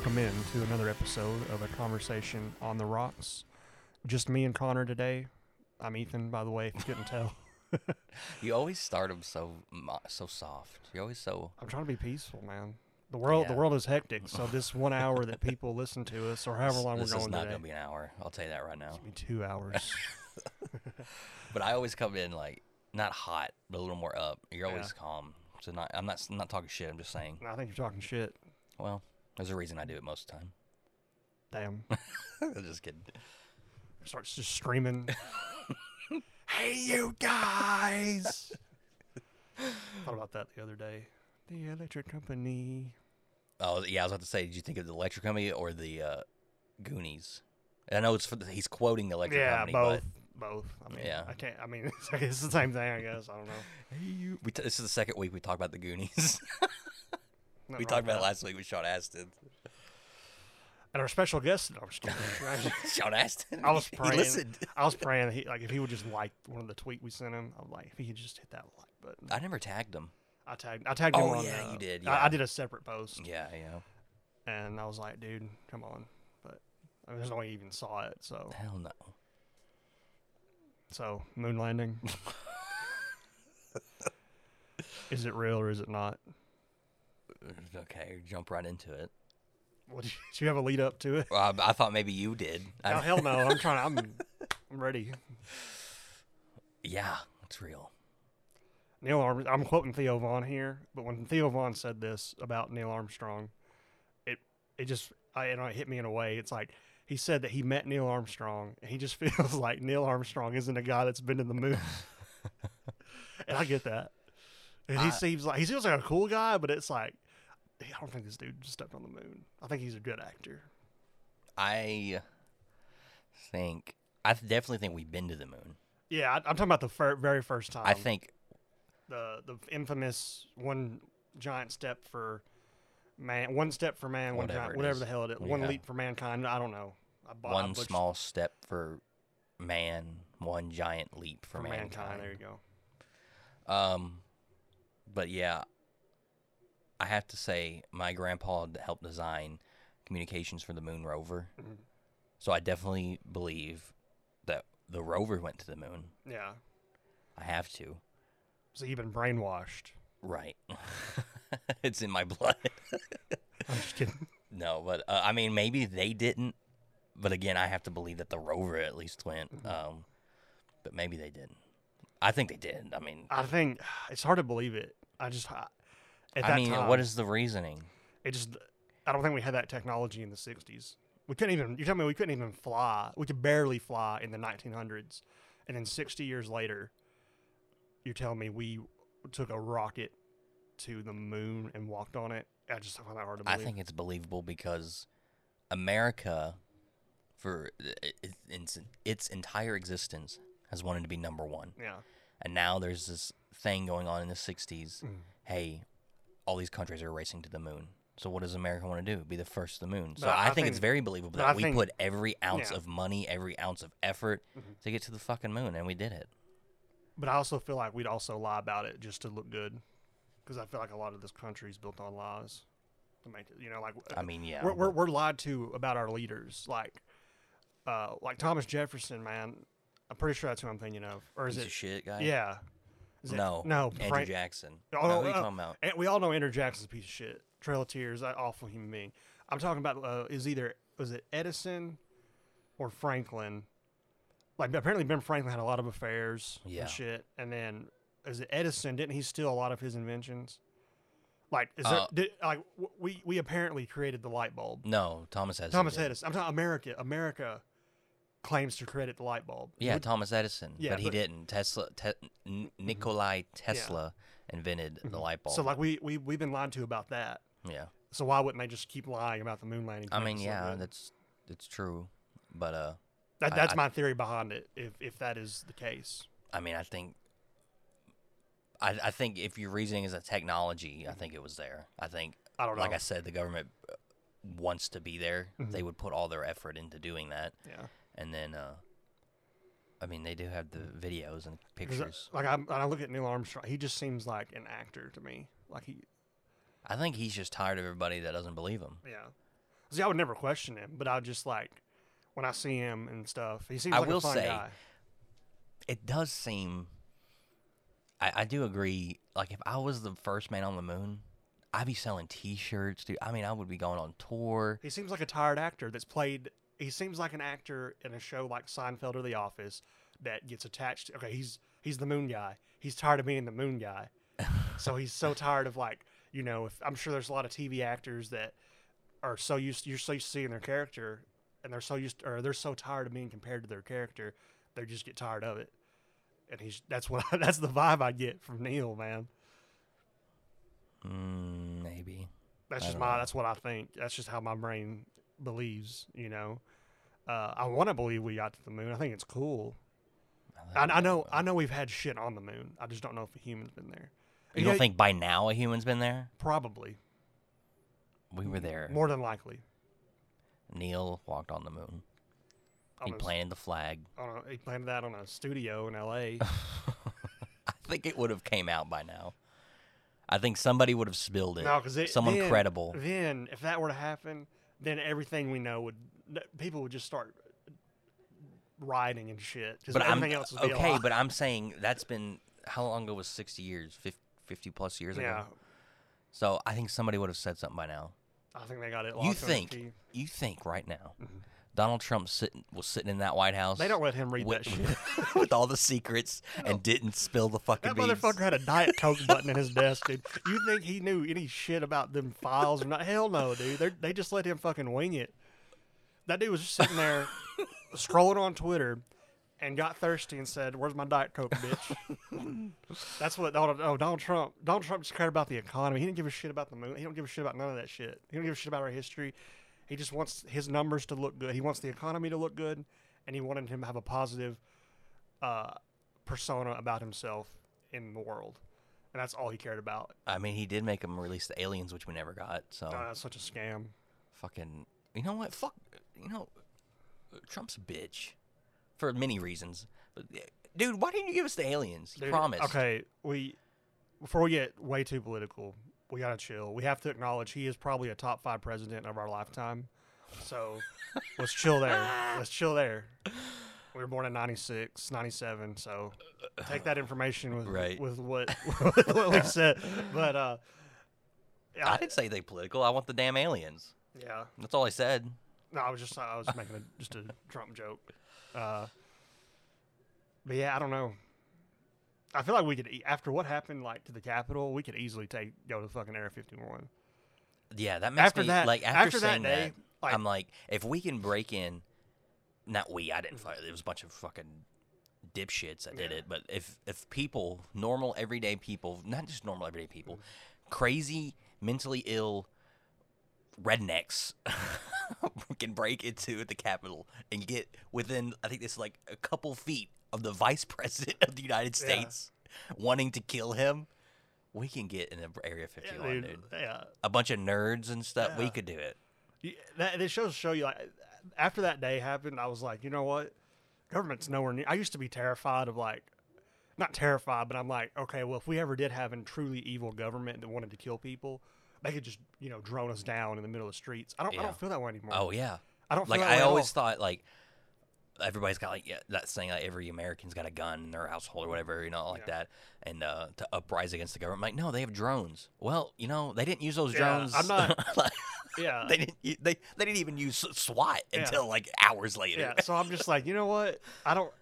welcome in to another episode of a conversation on the rocks. Just me and Connor today. I'm Ethan, by the way, if you couldn't tell. You always start them so so soft. You're always so. I'm trying to be peaceful, man. The world, the world is hectic. So this one hour that people listen to us, or however this long we're this is going not today, gonna be an hour. I'll tell you that right now. It's gonna be two hours. But I always come in like not hot, but a little more up. You're Yeah. always calm. So not. I'm not. I'm not talking shit. I'm just saying. I think you're talking shit. Well, there's a reason I do it most of the time. Damn. I'm just kidding. Starts just screaming. hey, you guys! Thought about that the other day. The electric company. Oh yeah, I was about to say. Did you think of the electric company or the uh, Goonies? And I know it's for the, he's quoting the electric yeah, company, both. Both. I mean, Yeah. I can't. I mean, it's, like, it's the same thing, I guess. I don't know. hey, you. We t- this is the second week we talk about the Goonies. We talked about it last week with Sean that. And our special guest. No, I'm just kidding. Sean Astin. I was He praying. listened. I was praying that he like if he would just like one of the tweet we sent him. I'm like, if he could just hit that like button. I never tagged him. I tagged. I tagged him Oh, on. yeah, uh, you did, I, I did a separate post, Yeah, yeah. and I was like, dude, come on. But I mean, there's no way he even saw it. So, Hell no. so moon landing. is it real or is it not? Okay, jump right into it. What did you, have a lead up to it? Well, I, I thought maybe you did. Oh, I, Oh, hell no! I'm trying. I'm I'm ready. yeah, it's real. Neil Arm. I'm quoting Theo Von here, but when Theo Von said this about Neil Armstrong, it it just I you know it hit me in a way. It's like he said that he met Neil Armstrong, and he just feels like Neil Armstrong isn't a guy that's been to the moon. and I get that. And he I- seems like he seems like a cool guy, but it's like I don't think this dude just stepped on the moon. I think he's a good actor. I think I definitely think we've been to the moon. Yeah, I, I'm talking about the fir- very first time. I think the the infamous one giant step for man, one step for man, one Whatever giant, whatever is. the hell it is, one leap for mankind. I don't know. I, bo- I one butchered- small step for man, one giant leap for, for mankind. mankind. There you go. Um, but yeah, I have to say my grandpa helped design communications for the moon rover, Mhm. so I definitely believe that the rover went to the moon. Yeah. I have to. So you've been brainwashed. Right. it's in my blood. I'm just kidding. no, but uh, I mean, maybe they didn't. But again, I have to believe that the rover at least went. Mm-hmm. Um, but maybe they didn't. I think they did. I mean, I think it's hard to believe it. I just I, at I that mean, time, what is the reasoning? it? Just I don't think we had that technology in the '60s. We couldn't even. You tell me we couldn't even fly. We could barely fly in the 1900s, and then 60 years later, you're telling me we took a rocket to the moon and walked on it. I just find that hard to believe. I think it's believable because America, for i- i- its, its entire existence, has wanted to be number one. yeah. And now there's this thing going on in the 60s. Mm. Hey, all these countries are racing to the moon. So what does America want to do? Be the first to the moon. So I, I think, it's very believable that I we think- put every ounce yeah. of money, every ounce of effort Mhm. to get to the fucking moon, and we did it. But I also feel like we'd also lie about it just to look good, because I feel like a lot of this country is built on lies. To make it, you know, like I mean, yeah. we're, we're we're lied to about our leaders, like uh, like Thomas Jefferson, man. I'm pretty sure that's who I'm thinking of, or is piece it? of shit guy. Yeah. Is it- No. no. Andrew Frank, Jackson. Oh, no, who you uh, talking about? and we all know Andrew Jackson's a piece of shit. Trail of Tears, that awful human being. I'm talking about uh, is either was it Edison or Franklin? Like apparently Ben Franklin had a lot of affairs Yeah. and shit, and then is it Edison? Didn't he steal a lot of his inventions? Like is there Uh, did, like w- we we apparently created the light bulb. No, Thomas Edison. Thomas did. Edison. I'm talking America. America claims to credit the light bulb. Yeah, Would- Thomas Edison. Yeah, but he but- didn't. Tesla, te- N- Nikolai Tesla invented the light bulb. so like we we we've been lied to about that. yeah, So why wouldn't they just keep lying about the moon landing? I mean, yeah, that's that's true. But uh, That, that's I- my theory behind it. If if that is the case, I mean, I think, I I think if your reasoning is a technology, I think it was there. I think, I don't know. like I said, the government uh, wants to be there. Mhm. They would put all their effort into doing that, yeah, and then, uh, I mean, they do have the videos and uh, pictures. like I, I look at Neil Armstrong, he just seems like an actor to me. Like he, I think he's just tired of everybody that doesn't believe him. yeah. See, I would never question him, but I just like when I see him and stuff. He seems I like will a fun say, guy. It does seem. I, I do agree. Like if I was the first man on the moon, I'd be selling T-shirts, dude. I mean, I would be going on tour. He seems like a tired actor that's played. He seems like an actor in a show like Seinfeld or The Office that gets attached. To, okay, he's he's the moon guy. He's tired of being the moon guy, so he's so tired of like you know. If I'm sure there's a lot of TV actors that are so used you're so used to seeing their character, and they're so used or they're so tired of being compared to their character, they just get tired of it. And he's that's what I, that's the vibe I get from Neil, man. Mm, maybe. That's I just my. know. That's what I think. That's just how my brain believes. You know, uh, I want to believe we got to the moon. I think it's cool. I, I know. I know we've had shit on the moon. I just don't know if a human's been there. You don't think by now a human's been there? Probably We were there. more than likely. Neil walked on the moon. He a, planted the flag. on a, he planted that on a studio in L.A. I think it would have came out by now. I think somebody would have spilled it. no, because Someone then, credible. Then, if that were to happen, then everything we know would people would just start rioting and shit. But I'm everything else would be okay. But I'm saying that's been how long ago was sixty years? 50, 50 plus years ago. yeah. So I think somebody would have said something by now. I think they got it. You think? You think right now, mm-hmm. Donald Trump sitting was sitting in that White House. They don't let him read with, that shit. with all the secrets and didn't spill the fucking That beans. motherfucker had a Diet Coke button in his desk, dude. You think he knew any shit about them files or not? Hell no, dude. They're, they just let him fucking wing it. That dude was just sitting there scrolling on Twitter and got thirsty and said, "Where's my Diet Coke, bitch?" That's what Donald. Oh, Donald Trump. Donald Trump just cared about the economy. He didn't give a shit about the moon. He don't give a shit about none of that shit. He don't give a shit about our history. He just wants his numbers to look good. He wants the economy to look good, and he wanted him to have a positive uh, persona about himself in the world, and that's all he cared about. I mean, he did make him release the aliens, which we never got. So Uh, that's such a scam. fucking. You know what? Fuck. You know, Trump's a bitch for many reasons. But dude, why didn't you give us the aliens? You Dude, promised. Okay, we before we get way too political, we gotta chill. We have to acknowledge he is probably a top five president of our lifetime. So let's chill there. Let's chill there. We were born in 96, 97, so take that information with Right. with what with what we said. But uh I didn't say they political. I want the damn aliens. yeah. That's all I said. No, I was just I was making a, just a Trump joke. Uh, but yeah, I don't know. I feel like we could e- after what happened like to the Capitol, we could easily take go to fucking Area 51. Yeah, that makes After me that- like after, after that saying day, like- I'm like, if we can break in, not we, I didn't. fight. It was a bunch of fucking dipshits that did Yeah. it. But if if people, normal everyday people, not just normal everyday people, Mm-hmm. crazy, mentally ill rednecks can break into the Capitol and get within, I think it's like a couple feet of the vice president of the United Yeah. States, wanting to kill him. We can get in the Area Yeah, 51, dude. dude Yeah. a bunch of nerds and stuff, we could do it. You- That it shows show you like after that day happened, I was like, you know what? Government's nowhere near. I used to be terrified of like, not terrified, but I'm like, okay, well, if we ever did have a truly evil government that wanted to kill people, they could just you know drone us down in the middle of the streets. I don't. I don't feel that way anymore. Oh yeah, I don't. Feel like I always thought like everybody's got like yeah, that saying like every American's got a gun in their household or whatever, you know, like Yeah. that, and uh, to uprise against the government. I'm like, no, they have drones. Well, you know, they didn't use those Yeah, drones. I'm not- like, Yeah. they didn't. They they didn't even use SWAT until like hours later. yeah. So I'm just like, you know what? I don't.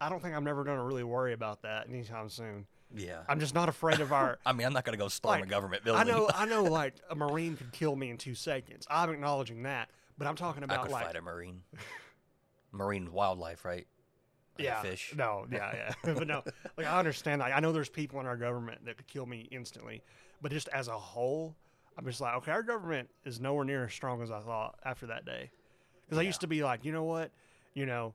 I don't think I'm never going to really worry about that anytime soon. Yeah. I'm just not afraid of our. I mean, I'm not gonna go storm a government building. I know, I know, like a marine could kill me in two seconds. I'm acknowledging that, but I'm talking I about could like, fight a marine. Marine wildlife, right? Like yeah, fish. no, yeah, yeah, but no, like I understand. Like I know there's people in our government that could kill me instantly, but just as a whole, I'm just like, okay, our government is nowhere near as strong as I thought after that day. Because I used to be like, you know what, you know,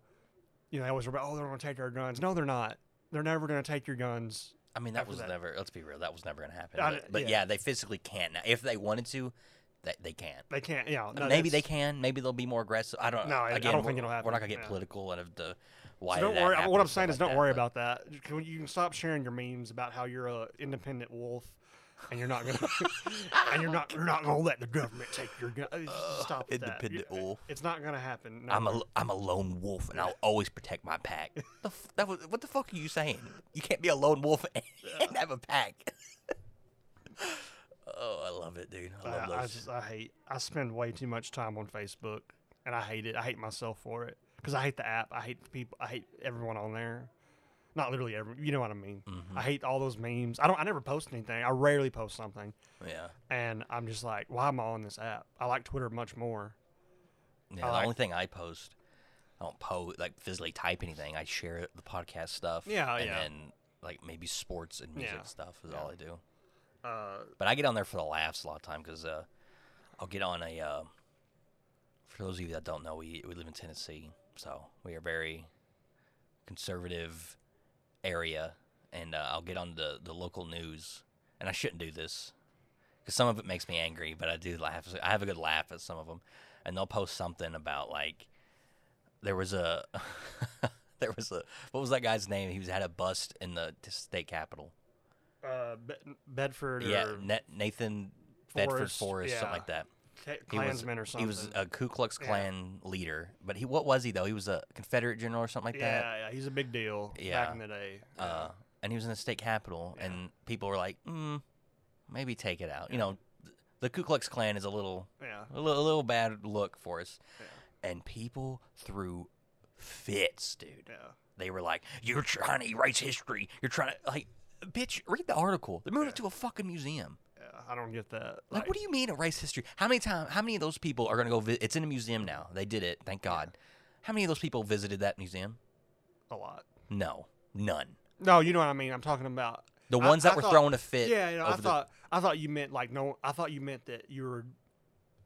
you know, they always were about, oh, they're going to take our guns. No, they're not. They're never going to take your guns. I mean, that was that. never. Let's be real. That was never gonna happen. I- but but yeah. yeah. they physically can't now. If they wanted to, they, they can't. They can't. Yeah, no, Maybe they can. Maybe they'll be more aggressive. I don't. No, I- I don't think it'll happen, We're not gonna get yeah. political and of the why. So don't worry. happen What I'm saying is, like don't worry but- about that. Can you can stop sharing your memes about how you're a independent wolf and you're not gonna and you're not you're not gonna let the government take your gun. Stop with that. independent wolf. It's not gonna happen. I'm never. a I'm a lone wolf, and I'll always protect my pack. the f- that was, what the fuck are you saying? You can't be a lone wolf and have a pack. Oh, I love it, dude. I love I, I just I hate. I spend way too much time on Facebook, and I hate it. I hate myself for it because I hate the app. I hate the people. I hate everyone on there. Not literally every. You know what I mean. Mm-hmm. I hate all those memes. I don't. I never post anything. I rarely post something, yeah. and I'm just like, why am I on this app? I like Twitter much more. Yeah, I the like- only thing I post, I don't post like physically type anything. I share the podcast stuff. Yeah, and yeah. then like maybe sports and music Yeah, stuff is yeah. all I do. Uh, But I get on there for the laughs a lot of time because uh, I'll get on a. Uh, for those of you that don't know, we we live in Tennessee, so we are very conservative area, and uh, I'll get on the the local news, and I shouldn't do this because some of it makes me angry, but I do laugh. I have a good laugh at some of them, and they'll post something about like there was a there was a what was that guy's name? He was had a bust in the state capitol. Uh, Be- Bedford or Yeah, Na- Nathan Bedford Forrest, Forrest, something like that. K- He was, Klansman or something. he was a Ku Klux Yeah. Klan leader, but he what was he though? He was a Confederate general or something like yeah, that. yeah, yeah. he's a big deal Yeah. back in the day. Uh, and he was in the state capitol, Yeah. and people were like, mm, maybe take it out. You know, the Ku Klux Klan is a little, yeah, a little, a little bad look for us, and people threw fits, dude. yeah. They were like, "You're trying to erase history. You're trying to like." Bitch, read the article. They're moving it to a fucking museum. I don't get that. Like, what do you mean erase history? How many time? How many of those people are gonna go? Vi- it's in a museum now. They did it. Thank God. How many of those people visited that museum? A lot. No, none. No, you know what I mean. I'm talking about The I- ones that I were thought- throwing a fit. Yeah, you know, I over the- thought I thought you meant like no. I thought you meant that you were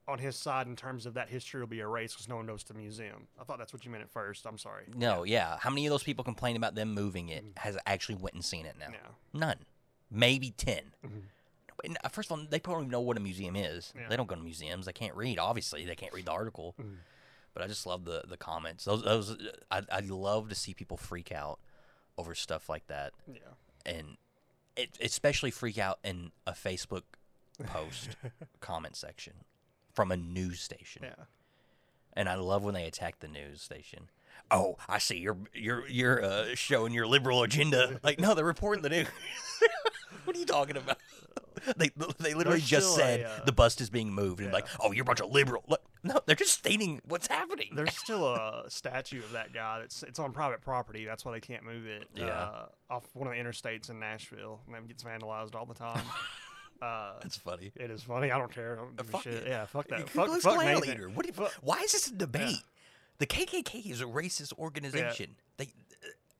on his side in terms of that history will be erased because no one goes to the museum. I thought that's what you meant at first. I'm sorry. No, yeah. How many of those people complained about them moving it has actually went and seen it now? Yeah. None. Maybe 10 Mhm. Uh, First of all, they probably don't even know what a museum is. Yeah. They don't go to museums. They can't read. Obviously, they can't read the article. Mhm. But I just love the the comments. Those those I I love to see people freak out over stuff like that. Yeah. and it, especially freak out in a Facebook post comment section from a news station. Yeah. And I love when they attack the news station. Oh, I see you're you're you're uh, showing your liberal agenda. Like, no, they're reporting the news. what are you talking about? They they literally There's just still a, said uh, the bust is being moved, and yeah. like, oh, you're a bunch of liberal. Look, no, they're just stating what's happening. There's still a statue of that guy. That's it's on private property. That's why they can't move it. Yeah. Uh, off one of the interstates in Nashville, and it gets vandalized all the time. Uh, That's funny. it is funny. I don't care. I don't give a fuck shit. it. Yeah. Fuck that. Fuck, fuck leader. What do you, why is this a debate? The KKK is a racist organization. They,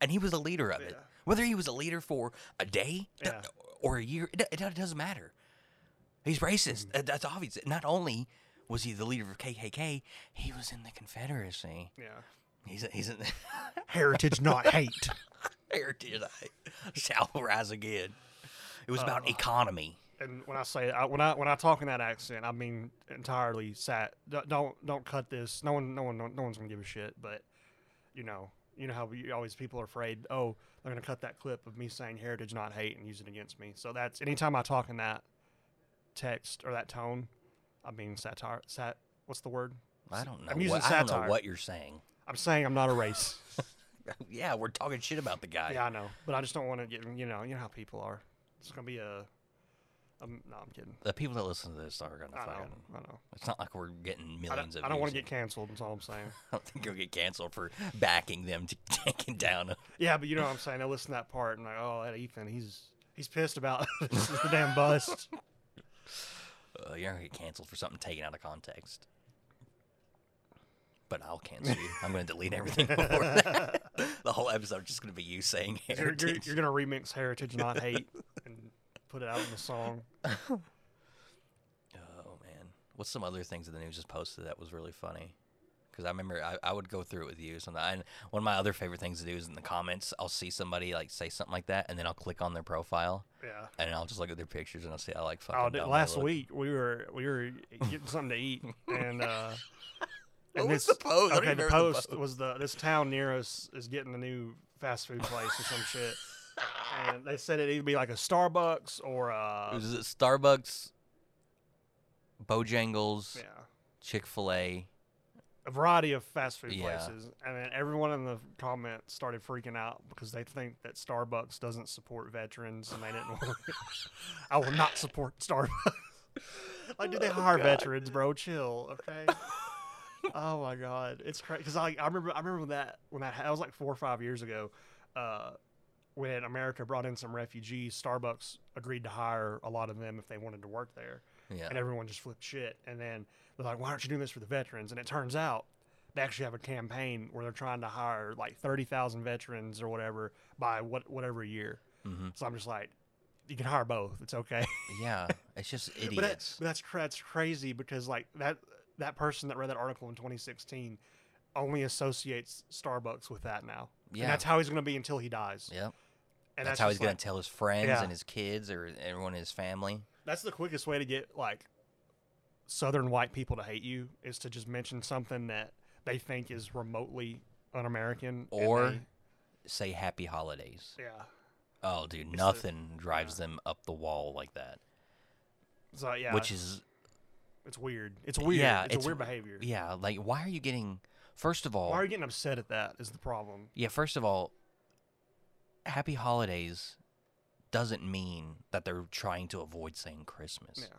and he was a leader of it. Whether he was a leader for a day Yeah. or a year, it, it doesn't matter. He's racist. Mm-hmm. Uh, That's obvious. Not only was he the leader of KKK, he was in the Confederacy. Yeah. He's a, he's in the Heritage, not hate. heritage. Shall rise again. It was Uh, about economy. And when I say I, when I when I talk in that accent, I mean entirely sat. Don't don't cut this. No one no one no one's gonna give a shit. But you know you know how we always people are afraid. Oh, they're gonna cut that clip of me saying heritage, not hate, and use it against me. So that's anytime I talk in that text or that tone, I mean satire. Sat. What's the word? I don't know. I'm using what, I don't know satire. what you're saying. I'm saying I'm not a race. yeah, we're talking shit about the guy. yeah, I know, but I just don't want to get you know you know how people are. It's gonna be a. Um, no, I'm kidding. The people that listen to this are gonna I know. fucking. I know. It's not like we're getting I millions don't, of. I don't want to views. get canceled. That's all I'm saying. I don't think you'll get canceled for backing them to taking down. A, Yeah, but you know what I'm saying. I listen to that part and like, oh, that Ethan, he's he's pissed about the damn bust. uh, you're gonna get canceled for something taken out of context. But I'll cancel you. I'm gonna delete everything before that. the whole episode is just gonna be you saying You're, you're, heritage. you're gonna remix "Heritage Not Hate" put it out in the song. Oh man, what's some other things that the news just posted that was really funny? Because I remember I, I would go through it with you. Sometimes and one of my other favorite things to do is in the comments. I'll see somebody like say something like that, and then I'll click on their profile, Yeah. and I'll just look at their pictures, and I'll see I like fucking. Oh, d- dumb they last week we were we were getting something to eat, and uh, and this the post? Okay, the remember the post was the this town near us is getting a new fast food place or some shit, and they said it'd either be like a Starbucks or It a was Starbucks, Bojangles, yeah, Chick Fil A. a variety of fast food Yeah. places, and then everyone in the comments started freaking out because they think that Starbucks doesn't support veterans, and they didn't. want I will not support Starbucks. like, do they hire veterans, bro? Chill, okay. oh my god, it's crazy because I I remember I remember when that when that, that was like four or five years ago. Uh, when America brought in some refugees, Starbucks agreed to hire a lot of them if they wanted to work there Yeah. and everyone just flipped shit. And then they're like, "Why aren't you doing this for the veterans?" And it turns out they actually have a campaign where they're trying to hire like thirty thousand veterans or whatever by what whatever year. Mhm. So I'm just like, you can hire both. It's okay. Yeah. It's just but, that, idiots. but that's that's crazy because like that that person that read that article in 2016 only associates Starbucks with that now. Yeah. And that's how he's going to be until he dies. Yep. And that's, how he's just gonna tell his friends Yeah. and his kids or everyone in his family. That's the quickest way to get like southern white people to hate you is to just mention something that they think is remotely un-American Or they- say happy holidays. yeah. Oh, dude, the- nothing drives them up the wall like that. So yeah, Which is it's weird. It's weird. yeah, it's, it's- a weird behavior. yeah, like why are you getting? First of all, Why are you getting upset at that? Is the problem? yeah, first of all, happy holidays doesn't mean that they're trying to avoid saying Christmas. Yeah.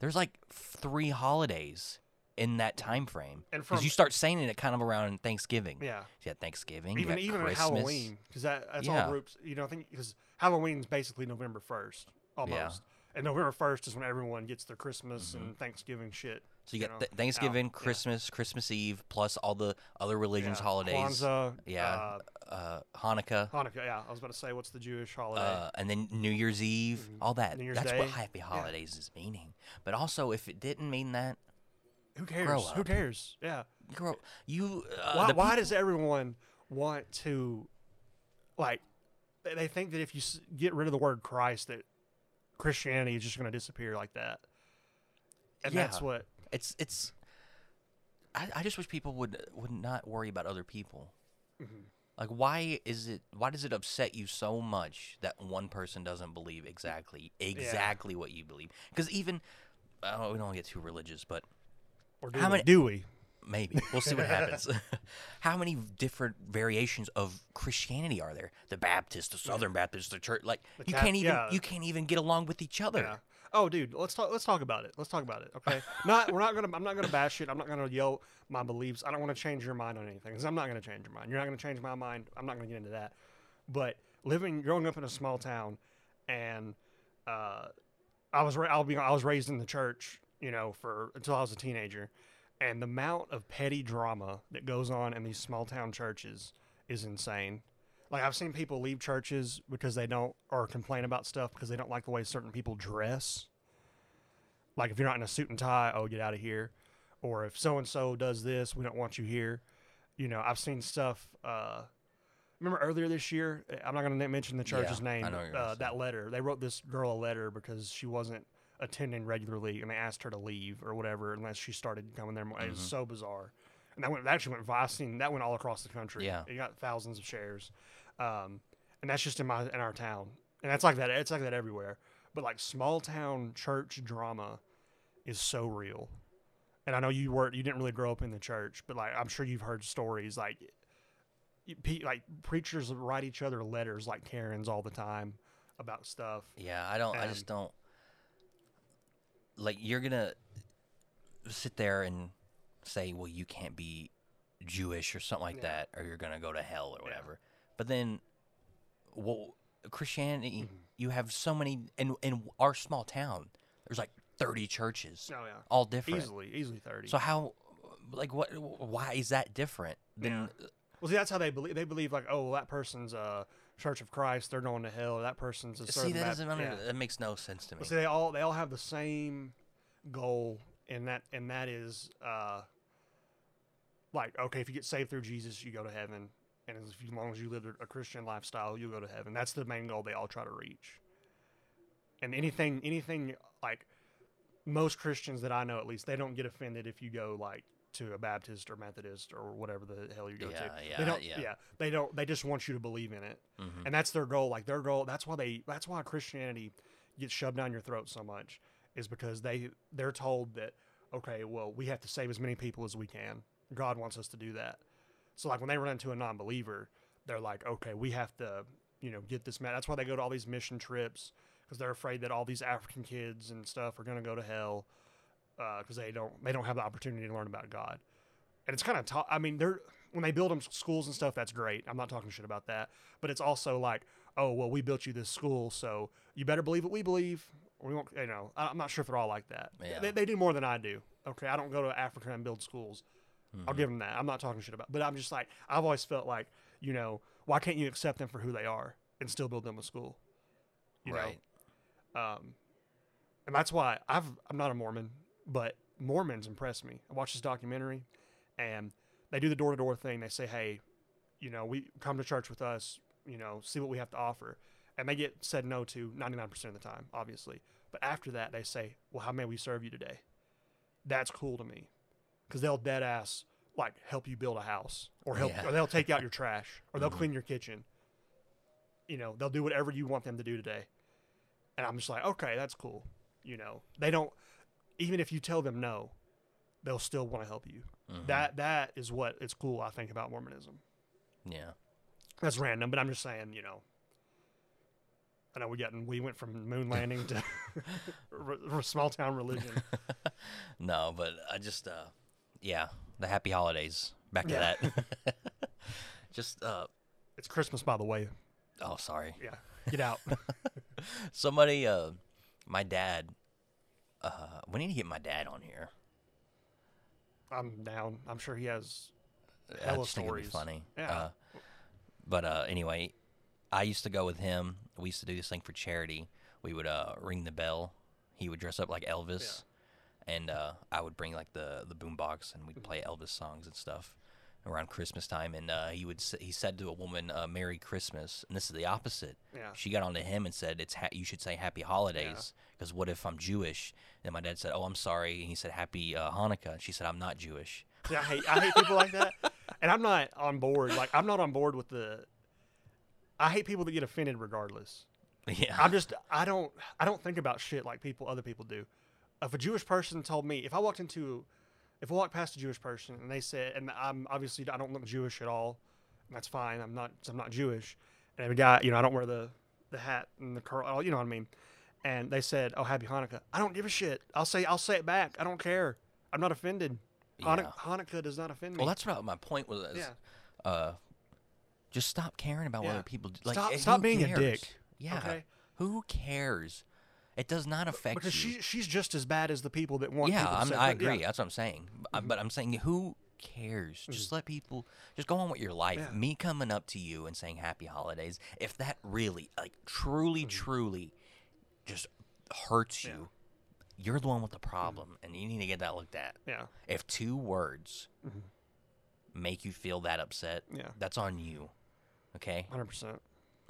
There's like three holidays in that time frame. And Because you start saying it kind of around Thanksgiving. Yeah. Got Thanksgiving. Even even Christmas. Halloween because that that's Yeah. all groups. You know, I think because Halloween's basically November first almost. And November first is when everyone gets their Christmas mm-hmm. and Thanksgiving shit. So you you got know, th- Thanksgiving, out. Yeah. Christmas, Christmas Eve, plus all the other religions' Yeah. holidays. Kwanzaa, yeah. uh, Uh, Hanukkah. Hanukkah. Yeah, I was about to say, what's the Jewish holiday? Uh, and then New Year's Eve, all that. Mm-hmm. New Year's That's Day. what Happy Holidays is meaning. But also, if it didn't mean that, Who cares? Who cares? Yeah. girl, you. Uh, why why peop- does everyone want to, like, they, they think that if you get rid of the word Christ, that Christianity is just going to disappear like that? And that's what. It's it's. I, I just wish people would would not worry about other people. Mm-hmm. Like, why is it? Why does it upset you so much that one person doesn't believe exactly exactly what you believe? Because even, oh, we don't get too religious, but Or do How we? many- Do we? maybe we'll see what happens. How many different variations of Christianity are there? The Baptist, the Southern Baptist, the church. Like The you can't even yeah. you can't even get along with each other. Yeah. Oh, dude, let's talk. Let's talk about it. Let's talk about it. Okay. not. We're not gonna. I'm not gonna bash it. I'm not gonna yell my beliefs. I don't want to change your mind on anything. Cause I'm not gonna change your mind. You're not gonna change my mind. I'm not gonna get into that. But living, growing up in a small town, and uh, I was. Ra- I'll be. I was raised in the church. You know, for until I was a teenager, and the amount of petty drama that goes on in these small town churches is insane. Like I've seen people leave churches because they don't or complain about stuff because they don't like the way certain people dress. Like if you're not in a suit and tie, oh get out of here. Or if so and so does this, we don't want you here. You know, I've seen stuff. Uh, remember earlier this year? eh, I'm not going to mention the church's I name. uh, that letter, they wrote this girl a letter because she wasn't attending regularly, and they asked her to leave or whatever unless she started coming there. more. It was Mm-hmm. so bizarre, and that went that actually went. I've seen that went all across the country. Yeah. it got thousands of shares, um, and that's just in my in our town, and that's like that. It's like that everywhere. But like small town church drama is so real. And I know you weren't you didn't really grow up in the church, but like I'm sure you've heard stories like pe- like preachers write each other letters like Karens all the time about stuff. Yeah, I don't. I just don't. Like you're gonna sit there and say, "Well, you can't be Jewish or something like Yeah. that, or you're gonna go to hell or whatever." But then, well, Christianity, Mm-hmm. you have so many in in our small town. There's like 30 churches, Oh yeah, all different. easily easily thirty. So how, like, what? Why is that different than? well, see, that's how they believe. They believe like, oh, well, that person's a Church of Christ, they're going to hell. That person's a See, that doesn't. yeah. That makes no sense to me. Well, see, they all they all have the same goal, and that and that is uh, like okay, if you get saved through Jesus, you go to heaven, and as, long as you live a Christian lifestyle, you'll go to heaven. That's the main goal they all try to reach. And anything, anything like most Christians that I know, at least, they don't get offended if you go like to a Baptist or Methodist or whatever the hell you go Yeah, to. yeah, they don't, yeah. They don't. They just want you to believe in it, Mhm. and that's their goal. Like their goal. That's why they. That's why Christianity gets shoved down your throat so much, is because they they're told that okay, well, we have to save as many people as we can. God wants us to do that. So like when they run into a non-believer, they're like, okay, we have to, you know, get this man. That's why they go to all these mission trips because they're afraid that all these African kids and stuff are going to go to hell uh, because they don't they don't have the opportunity to learn about God. And it's kind of ta- I mean, they're when they build them schools and stuff, that's great. I'm not talking shit about that, but it's also like, oh well, we built you this school, so you better believe what we believe. We won't, you know. I'm not sure if they're all like that. Yeah. They, they do more than I do. Okay, I don't go to Africa and build schools. I'll give them that. I'm not talking shit about, but I'm just like I've always felt like, you know, why can't you accept them for who they are and still build them a school? You Right. know, um, and that's why I've I'm not a Mormon, but Mormons impress me. I watched this documentary, and they do the door to door thing. They say, hey, you know, we come to church with us. You know, see what we have to offer, and they get said no to 99% of the time, obviously. But after that, they say, well, how may we serve you today? That's cool to me, because they'll dead ass like help you build a house, or help, Yeah. or they'll take out your trash, or they'll clean your kitchen. You know, they'll do whatever you want them to do today. And I'm just like, okay, that's cool. You know, they don't even if you tell them no, they'll still want to help you. Mhm. That that is what is cool. I think about Mormonism. yeah. That's random, but I'm just saying, you know. I know we got we went from moon landing to r- r- small town religion. No, but I just uh yeah, the happy holidays. Back to Yeah. that. just uh It's Christmas, by the way. oh sorry. Yeah, get out. Somebody uh my dad uh we need to get my dad on here. I'm down. I'm sure he has. I Hella just think it'd be stories. funny. Yeah. Uh, but uh anyway, I used to go with him. We used to do this thing for charity. We would uh ring the bell. He would dress up like Elvis and uh I would bring like the the boombox and we'd play Elvis songs and stuff around Christmas time and uh he would he said to a woman uh, Merry Christmas and this is the opposite. Yeah. She got onto him and said it's ha- you should say Happy Holidays because what if I'm Jewish? And my dad said, "Oh, I'm sorry." And he said Happy uh, Hanukkah. And she said, "I'm not Jewish." See, I hate I hate people like that, and I'm not on board. Like I'm not on board with the. I hate people that get offended regardless. yeah. I'm just I don't I don't think about shit like people other people do. If a Jewish person told me if I walked into if I walked past a Jewish person and they said and I'm obviously I don't look Jewish at all, and that's fine. I'm not I'm not Jewish, and a guy you know I don't wear the the hat and the curl you know what I mean, and they said oh Happy Hanukkah I don't give a shit. I'll say I'll say it back. I don't care. I'm not offended. Hanuk- Yeah. Hanukkah does not offend me. Well, that's what my point was. is, Yeah. Uh, just stop caring about what other people do. Like, Stop- eh, stop being a dick, Yeah. okay? Who cares? It does not affect because you. she she's just as bad as the people that want. yeah, people to I'm, say- I but yeah. agree. That's what I'm saying. Uh, mm-hmm. But I'm saying, who cares? Mm-hmm. Just let people just go on with your life. Yeah. Me coming up to you and saying Happy Holidays, if that really, like, truly, mm-hmm. truly, just hurts Yeah. you, you're the one with the problem, and you need to get that looked at. Yeah. If two words make you feel that upset, Yeah. that's on you. Okay. Hundred percent.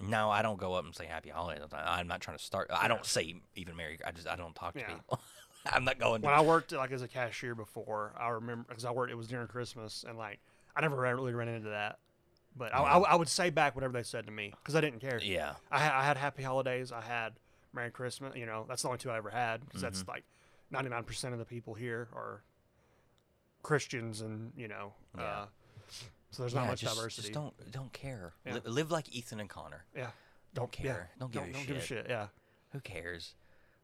No, I don't go up and say Happy Holidays. I'm not trying to start. I don't say even Merry. I just I don't talk to Yeah. people. I'm not going. When To, I worked like as a cashier before, I remember because I worked. It was during Christmas, and like I never really ran into that. But I, I, I would say back whatever they said to me because I didn't care. yeah. I had, I had Happy Holidays. I had Merry Christmas. You know, that's the only two I ever had because that's Mm-hmm. like ninety nine percent of the people here are Christians, and you know, Yeah. uh, so there's not yeah, much just, diversity. Just don't don't care. Yeah. Li- live like Ethan and Connor. yeah, Don't yeah, care. Don't give a shit. don't shit. give a shit. Yeah, Who cares?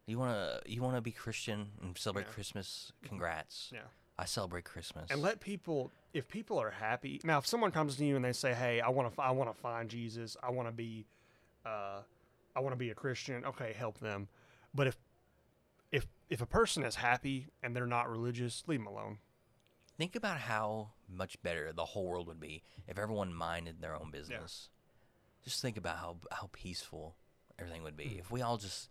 You wanna you wanna be Christian and celebrate Yeah. Christmas? Congrats. yeah. I celebrate Christmas. and let people if people are happy now if someone comes to you and they say hey i want to i want to find jesus i want to be uh i want to be a christian okay help them but if if if a person is happy and they're not religious leave them alone Think about how much better the whole world would be if everyone minded their own business. Just think about how how peaceful everything would be Mm. if we all just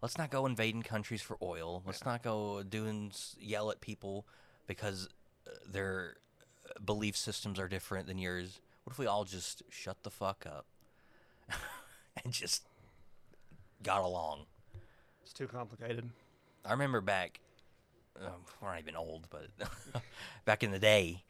let's not go invading countries for oil. Let's not go doing yell at people because uh, their uh, belief systems are different than yours. What if we all just shut the fuck up and just got along? it's too complicated I remember back um, we're not even old, but back in the day,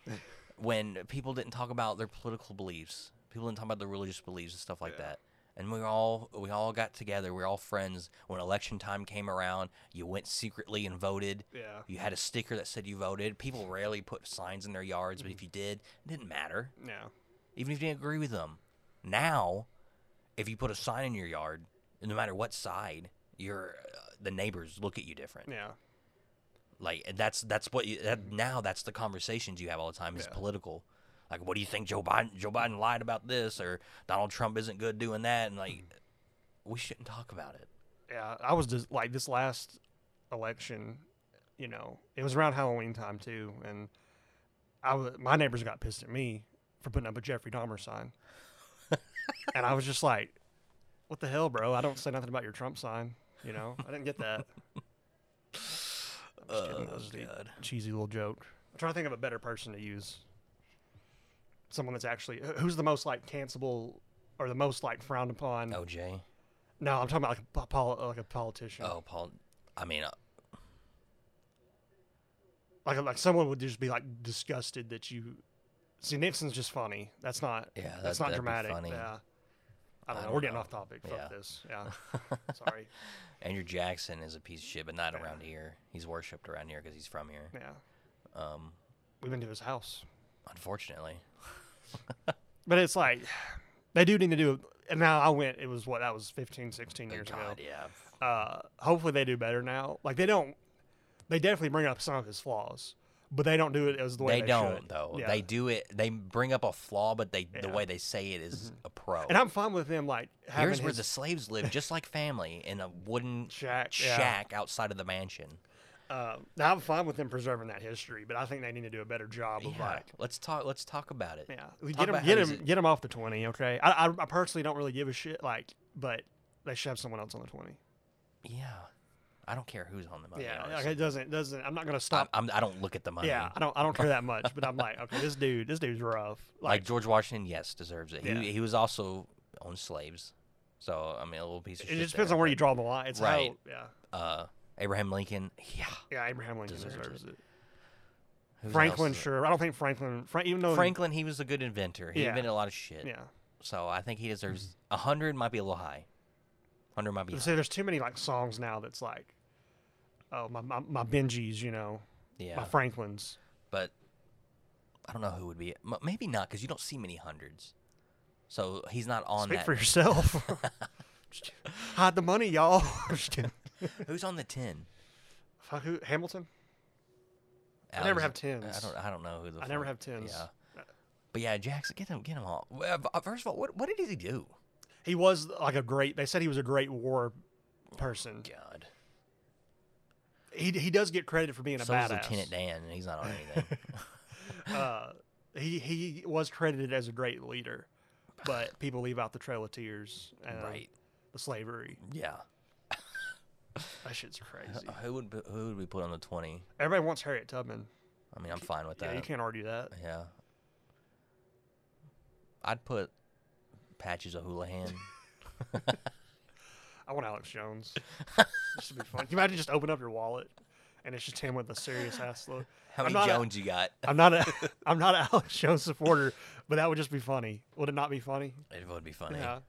when people didn't talk about their political beliefs, people didn't talk about their religious beliefs and stuff like Yeah. that. And we all we all got together. We were all friends. When election time came around, you went secretly and voted. Yeah. You had a sticker that said you voted. People rarely put signs in their yards, but if you did, it didn't matter. Yeah. Even if you didn't agree with them. Now, if you put a sign in your yard, no matter what side, your uh, the neighbors look at you different. Yeah. Like and that's that's what you that, mm-hmm. now that's the conversations you have all the time is Yeah. political. Like, what do you think Joe Biden Joe Biden lied about this or Donald Trump isn't good doing that? And like, mm-hmm. we shouldn't talk about it. Yeah. I was just like this last election, you know, it was around Halloween time too, and I was, my neighbors got pissed at me for putting up a Jeffrey Dahmer sign, and I was just like, "What the hell, bro? I don't say nothing about your Trump sign." You know, I didn't get that. I'm just kidding. That was just a God. cheesy little joke. I'm trying to think of a better person to use. Someone that's actually who's the most like cancelable or the most like frowned upon. OJ. No, I'm talking about like a poli- like a politician. Oh, Paul. I mean, uh, Like like someone would just be like disgusted that you. See, Nixon's just funny. That's not. Yeah, that's that- not dramatic. funny. Yeah. I don't I know. don't We're getting off topic. Fuck Yeah. this. Yeah. Sorry. Andrew Jackson is a piece of shit, but not Yeah. around here. He's worshipped around here because he's from here. Yeah. Um, We've been to his house, unfortunately. but it's like they do need to do. And now I went. It was what that was 15, 16 years ago. Yeah. uh, hopefully they do better now. Like they don't, they definitely bring up some of his flaws, but they don't do it as the way They, they, don't should. though. Yeah. They do it. They bring up a flaw, but they the Yeah. Mm-hmm. way they say it is a pro. and I'm fine with them like having Here's where the slaves lived, just like family, in a wooden shack. yeah. outside of the mansion. Uh, now I'm fine with them preserving that history, but I think they need to do a better job of like. let's talk. Let's talk about it. Yeah, Talk get him, get him, get him off the twenty. Okay, I, I, I personally don't really give a shit. Like, but they should have someone else on the twenty. Yeah, I don't care who's on the money. yeah, like, it doesn't doesn't. I'm not gonna I'm, stop. I'm, I don't look at the money. yeah, I don't I don't care that much, but I'm like, okay, this dude, this dude's rough. like Like, George Washington, yes, deserves it. Yeah. He he was also owned slaves, so I mean a little piece of it shit. just depends there, on where you draw the line. It's Right. how, yeah, Uh, Abraham Lincoln, yeah. yeah. Abraham Lincoln Deserves deserves, it. it. Who's Franklin, sure. I don't think Franklin, Fra- even though Franklin, he was a good inventor. He Yeah. invented a lot of shit. yeah. So I think he deserves a hundred. Might be a little high. Hundred might be. See, there's too many like songs now that's like, oh my my, my Benjis, you know, Yeah, my Franklins. but I don't know who would be. Maybe not because you don't see many hundreds. So he's not on Speak that. for yourself. Hide the money, y'all. Who's on the ten? Fuck who? Hamilton. I never have tens. I don't. I don't know who the. I never have tens. Yeah. But yeah, Jackson, get him, get him all. Uh, First of all, what what did he do? He was like a great. They said he was a great war person. God. He he does get credit for being a So is badass. Lieutenant Dan, and he's not on anything. uh, he he was credited as a great leader, but people leave out the Trail of Tears and right. the slavery. Yeah. That shit's crazy. Who would be- who would we put on the twenty? Everybody wants Harriet Tubman. I mean, I'm fine with Yeah, that. you can't argue that. Yeah. I'd put Patches O'Houlihan. I want Alex Jones. this would be fun. Can you imagine just open up your wallet and it's just him with a serious ass look? How many not a- Jones you got? I'm not a I'm not an Alex Jones supporter, but that would just be funny. Would it not be funny? It would be funny. Yeah.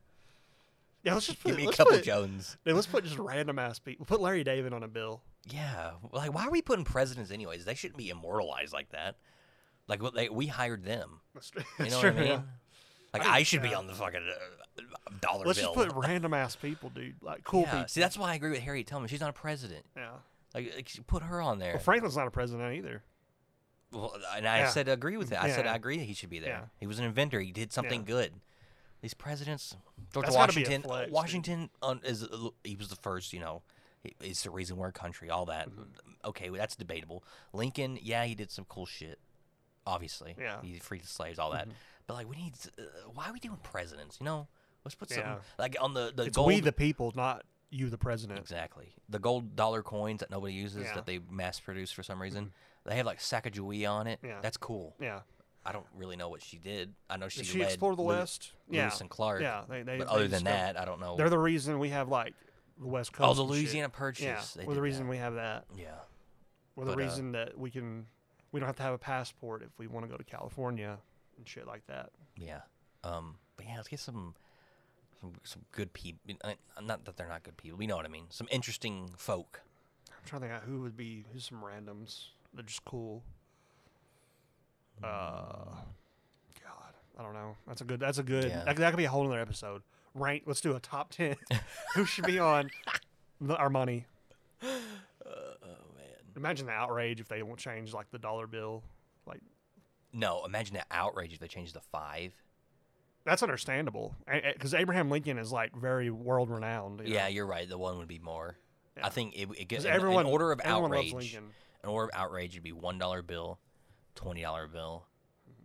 Yeah, let's just put, Give me a couple put, Jones. Dude, let's put just random ass people. Put Larry David on a bill. Yeah. Like, why are we putting presidents anyways? They shouldn't be immortalized like that. Like, what they we hired them. That's, You that's know true, what I mean? yeah. Like, I- I, should be on the fucking uh, dollar Let's bill. just put random ass people, dude. Like cool yeah. people. See, that's why I agree with Harriet Tubman. She's not a president. yeah. Like, like, put her on there. Well, Franklin's not a president either. Well, and I Yeah. said agree with that. I said I agree that he should be there. Yeah. He was an inventor. He did something Yeah. good. These presidents, George That's Washington. flex. Washington is he was the first. You know, it's the reason we're a country. All that. Mm-hmm. Okay, well, that's debatable. Lincoln, yeah, he did some cool shit. Obviously, Yeah. Mm-hmm. he freed the slaves, all that. But like, we need. Uh, why are we doing presidents? You know, let's put something Yeah. like on the the It's gold. we the people, not you the president. Exactly. The gold dollar coins that nobody uses Yeah. Mm-hmm. that they mass produce for some reason. They have like Sacagawea on it. Yeah. That's cool. Yeah. I don't really know what she did. I know she, she led explore the Lew- West? Yeah. Lewis and Clark. Yeah. They, they, but they other than that, I don't know. they're the reason we have like the West Coast. oh, the. Louisiana Purchase. Yeah. They We're the reason that. we have that. Yeah. Or the But, uh, reason that we can we don't have to have a passport if we want to go to California and shit like that. Yeah. Um. But yeah, let's get some some some good people. Not that they're not good people. We know what I mean. Some interesting folk. I'm trying to think of who would be who's some randoms. They're just cool. Uh, God, I don't know. That's a good. That's a good. Yeah. That, that could be a whole other episode. Rank. Let's do a top ten. who should be on the, our money? oh man. Imagine the outrage if they won't change like the dollar bill. Like No, imagine the outrage if they change the five. That's understandable because Abraham Lincoln is like very world renowned. Yeah, you're right. The one would be more. Yeah. I think it, it gets because everyone in order of outrage. An order of outrage would be one dollar bill, twenty dollar bill.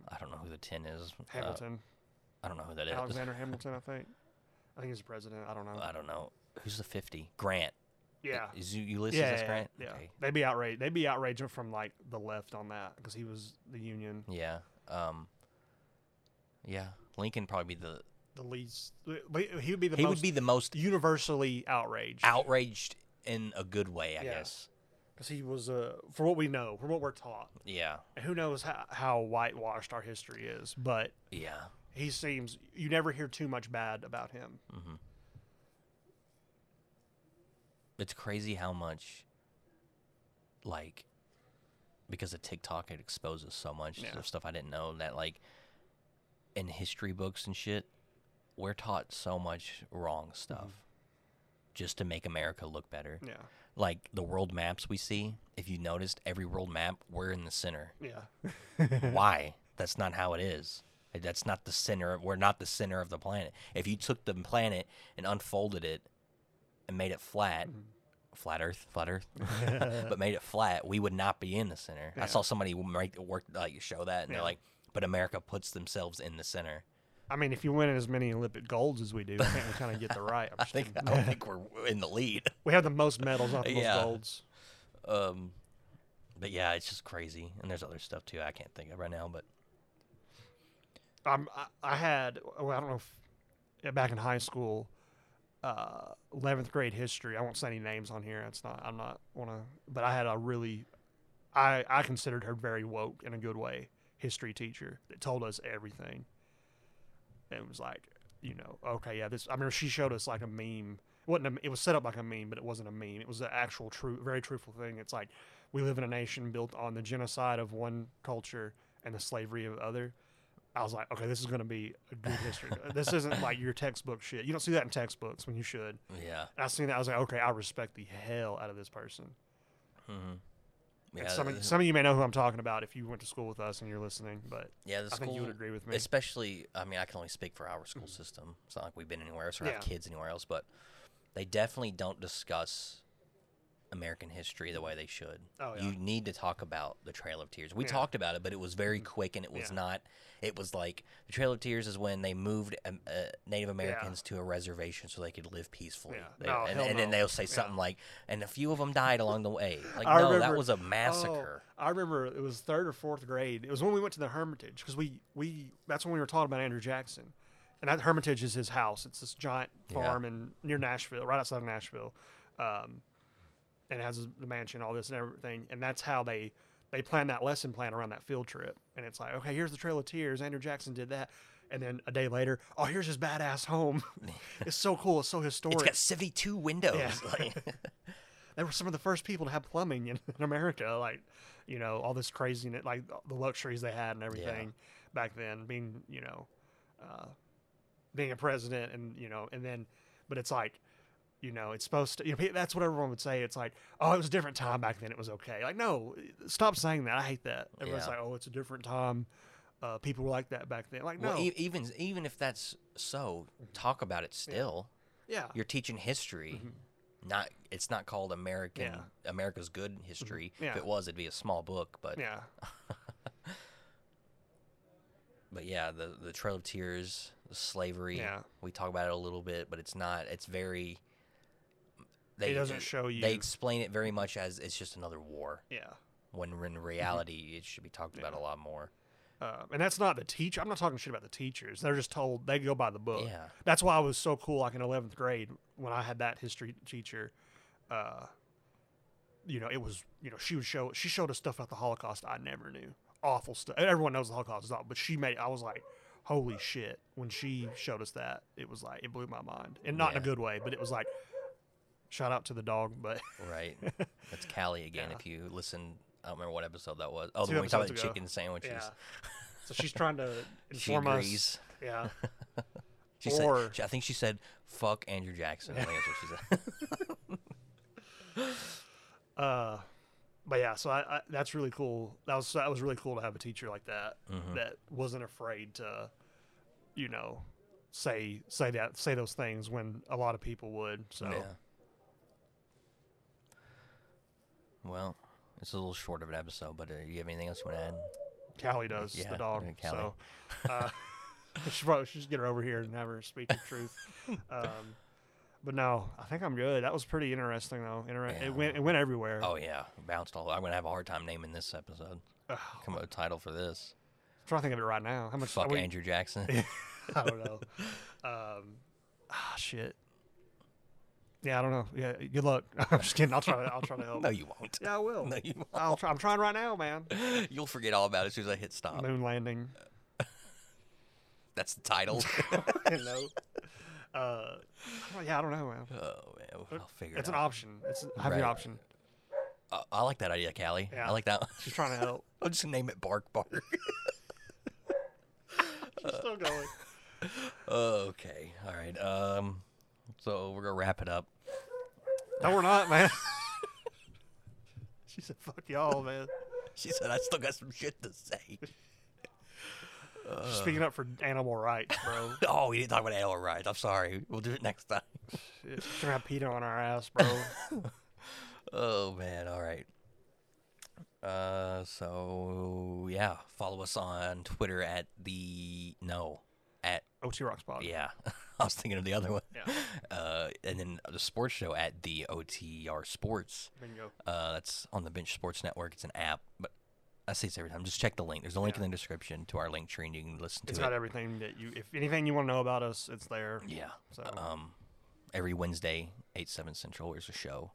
I don't know who the ten is. Uh, Hamilton, I don't know who that is. Alexander Hamilton, I think. I think he's the president. I don't know. I don't know. Who's the fifty? Grant. yeah. Is Ulysses Yeah, S. Grant? yeah. Okay. They'd be outraged. They'd be outraged from like the left on that because he was the Union, Yeah. Um. Yeah. Lincoln probably be the. the least. He would be the he most would be the most universally outraged outraged in a good way, I Yeah. guess. because he was, uh, for what we know, from what we're taught, Yeah. and who knows how, how whitewashed our history is, but Yeah. he seems you never hear too much bad about him. Mm-hmm. It's crazy how much, like, because of TikTok, it exposes so much Yeah. stuff I didn't know that, like, in history books and shit, we're taught so much wrong stuff just to make America look better. Yeah, Like the world maps we see, if you noticed, every world map, we're in the center. yeah, Why? That's not how it is. That's not the center. We're not the center of the planet. If you took the planet and unfolded it and made it flat, Mm-hmm. flat Earth, flat Earth, but made it flat, we would not be in the center. I saw somebody make work like show that, and Yeah. they're like, "But America puts themselves in the center." I mean, if you win as many Olympic golds as we do, I think we kind of get the right. I'm I think I don't think we're in the lead. we have the most medals, not the most golds. Um, but yeah, it's just crazy, and there's other stuff too I can't think of right now. But Um, I, I had, well, I don't know if back in high school, uh, 11th grade history. I won't say any names on here. It's not, I'm not want to, but I had a really, I, I considered her very woke in a good way history teacher that told us everything. And it was like, you know, okay, yeah, this, I remember she showed us like a meme. It wasn't a, it was set up like a meme, but it wasn't a meme. It was an actual true, very truthful thing. It's like, we live in a nation built on the genocide of one culture and the slavery of other. I was like, okay, this is going to be a good history. this isn't like your textbook shit. You don't see that in textbooks when you should. yeah, And I seen that. I was like, okay, I respect the hell out of this person. mm-hmm. Yeah, some, of, some of you may know who I'm talking about if you went to school with us and you're listening, but yeah. The I school, think you would agree with me. especially i mean i can only speak for our school mm. system it's not like we've been anywhere else or Yeah. have kids anywhere else but they definitely don't discuss american history the way they should Oh, yeah. you need to talk about the trail of tears we Yeah. Mm-hmm. talked about it but it was very quick and it was Yeah. not it was like the trail of tears is when they moved um, uh, native americans to a reservation so they could live peacefully Yeah. They- No, and, and then they'll say Yeah. something like and a few of them died along the way like I no that was a massacre Oh, I remember it was third or fourth grade. It was when we went to the Hermitage because we, we that's when we were talking about Andrew Jackson, and that Hermitage is his house. It's this giant Yeah. farm in near Nashville, right outside of Nashville, um, and has the mansion, all this and everything. And that's how they they planned that lesson plan around that field trip. And it's like, okay, here's the Trail of Tears. Andrew Jackson did that. And then a day later, oh, here's his badass home. it's so cool. It's so historic. it's got civi 2 windows Yeah. like, they were some of the first people to have plumbing in, in America. Like, you know, all this craziness, like the luxuries they had and everything back then. Being, you know, uh, being a president, and you know, and then, but it's like, you know, it's supposed to. You know, that's what everyone would say. It's like, oh, it was a different time back then. It was okay. Like, no, stop saying that. I hate that. Everyone's Yeah. like, oh, it's a different time. Uh, people were like that back then. Like, no, Well, e- even even if that's so, talk about it still. yeah, You're teaching history. Not it's not called American Yeah. America's Good History. If it was, it'd be a small book. But yeah, but yeah, the the Trail of Tears, the slavery. Yeah. We talk about it a little bit, but it's not. It's very. They, doesn't show you- They explain it very much as it's just another war. yeah. When in reality, it should be talked about a lot more. Uh, and that's not the teacher. I'm not talking shit about the teachers. They're just told they go by the book. Yeah. That's why I was so cool. Like in 11th grade when I had that history teacher, uh, you know, it was you know she would show she showed us stuff about the Holocaust I never knew. Awful stuff. Everyone knows the Holocaust is awful, but she made. I was like, holy shit! When she showed us that, it was like it blew my mind, and not in a good way, but it was like. Shout out to the dog, but Right. That's Callie again. Yeah. If you listen, I don't remember what episode that was. Oh, Two the one we talked about ago. chicken sandwiches. yeah. So she's trying to inform us. Yeah. She Or- said, I think she said, "Fuck Andrew Jackson." Think that's what she said. Uh, but yeah, so I, I that's really cool. That was that was really cool to have a teacher like that Mhm. that wasn't afraid to, you know, say say that say those things when a lot of people would. So Yeah. Well, it's a little short of an episode, but uh, you have anything else you want to add? Callie does Yeah, the dog. Callie. So uh, she probably should just get her over here and have her speak the truth. Um, but no, I think I'm good. That was pretty interesting though. Inter- Yeah. It went it went everywhere. Oh yeah, bounced all. I'm gonna have a hard time naming this episode. Ugh, Come up with a title for this. I'm trying to think of it right now. How much? Fuck Andrew Jackson. I don't know. Um, ah, shit. Yeah, I don't know. Yeah, good luck. I'm just kidding. I'll try. To, I'll try to help. no, you won't. Yeah, I will. No, you won't. I'll try. I'm trying right now, man. You'll forget all about it as soon as I hit stop. Moon landing. That's the title. know. Uh, yeah, I don't know, man. oh man, I'll figure It's it an out. option. It's I have the Right. option. Uh, I like that idea, Callie. Yeah. I like that. She's trying to help. I'll just name it Bark Bark. She's still going. okay. All right. Um. So we're gonna wrap it up. No, we're not, man. she said, "Fuck y'all, man." She said, "I still got some shit to say." She's speaking up for animal rights, bro. Oh, we didn't talk about animal rights. I'm sorry. We'll do it next time. She's gonna have PETA on our ass, bro. Oh man. All right. Uh. So yeah, follow us on Twitter at the no at OT Rocks Pod. yeah. I was thinking of the other one. Yeah. Uh, and then the sports show at the OTR Sports. Bingo. Uh, that's on the Bench Sports Network. It's an app, but I say this every time. Just check the link. There's a link Yeah. in the description to our link tree, and you can listen It's to got it. everything that you. If anything you want to know about us, it's there. Yeah. So Um, every Wednesday, eight seven central. There's a show.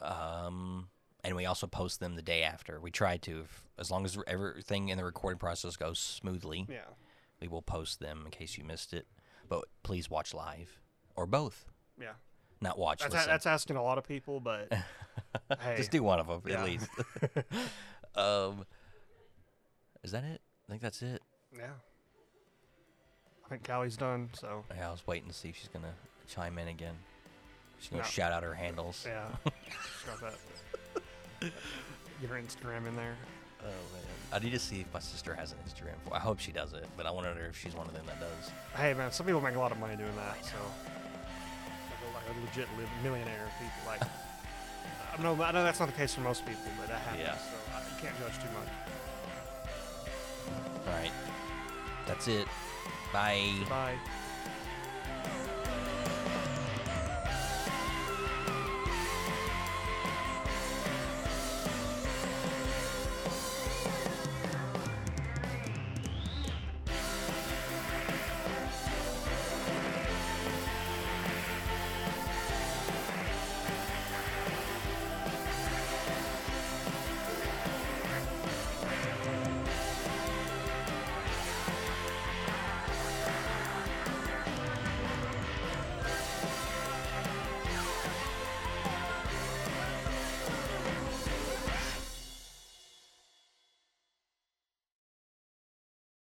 Um, and we also post them the day after. We try to, if, as long as everything in the recording process goes smoothly, yeah. We will post them in case you missed it. But please watch live or both. Yeah. Not watch. That's, listen. that's asking a lot of people, but hey, Just do one of them Yeah. at least. um, is that it? I think that's it. yeah. I think Callie's done. So Yeah, I was waiting to see if she's gonna chime in again. She's gonna No. shout out her handles. yeah, got that. Get her Instagram in there. Oh man, I need to see if my sister has an Instagram. For I hope she does it, but I wonder if she's one of them that does. Hey man, some people make a lot of money doing that. So like a, like a legit live, millionaire people. Like I know I know that's not the case for most people, but that happens. Yeah. So I, you can't judge too much. All right, that's it. Bye. Bye.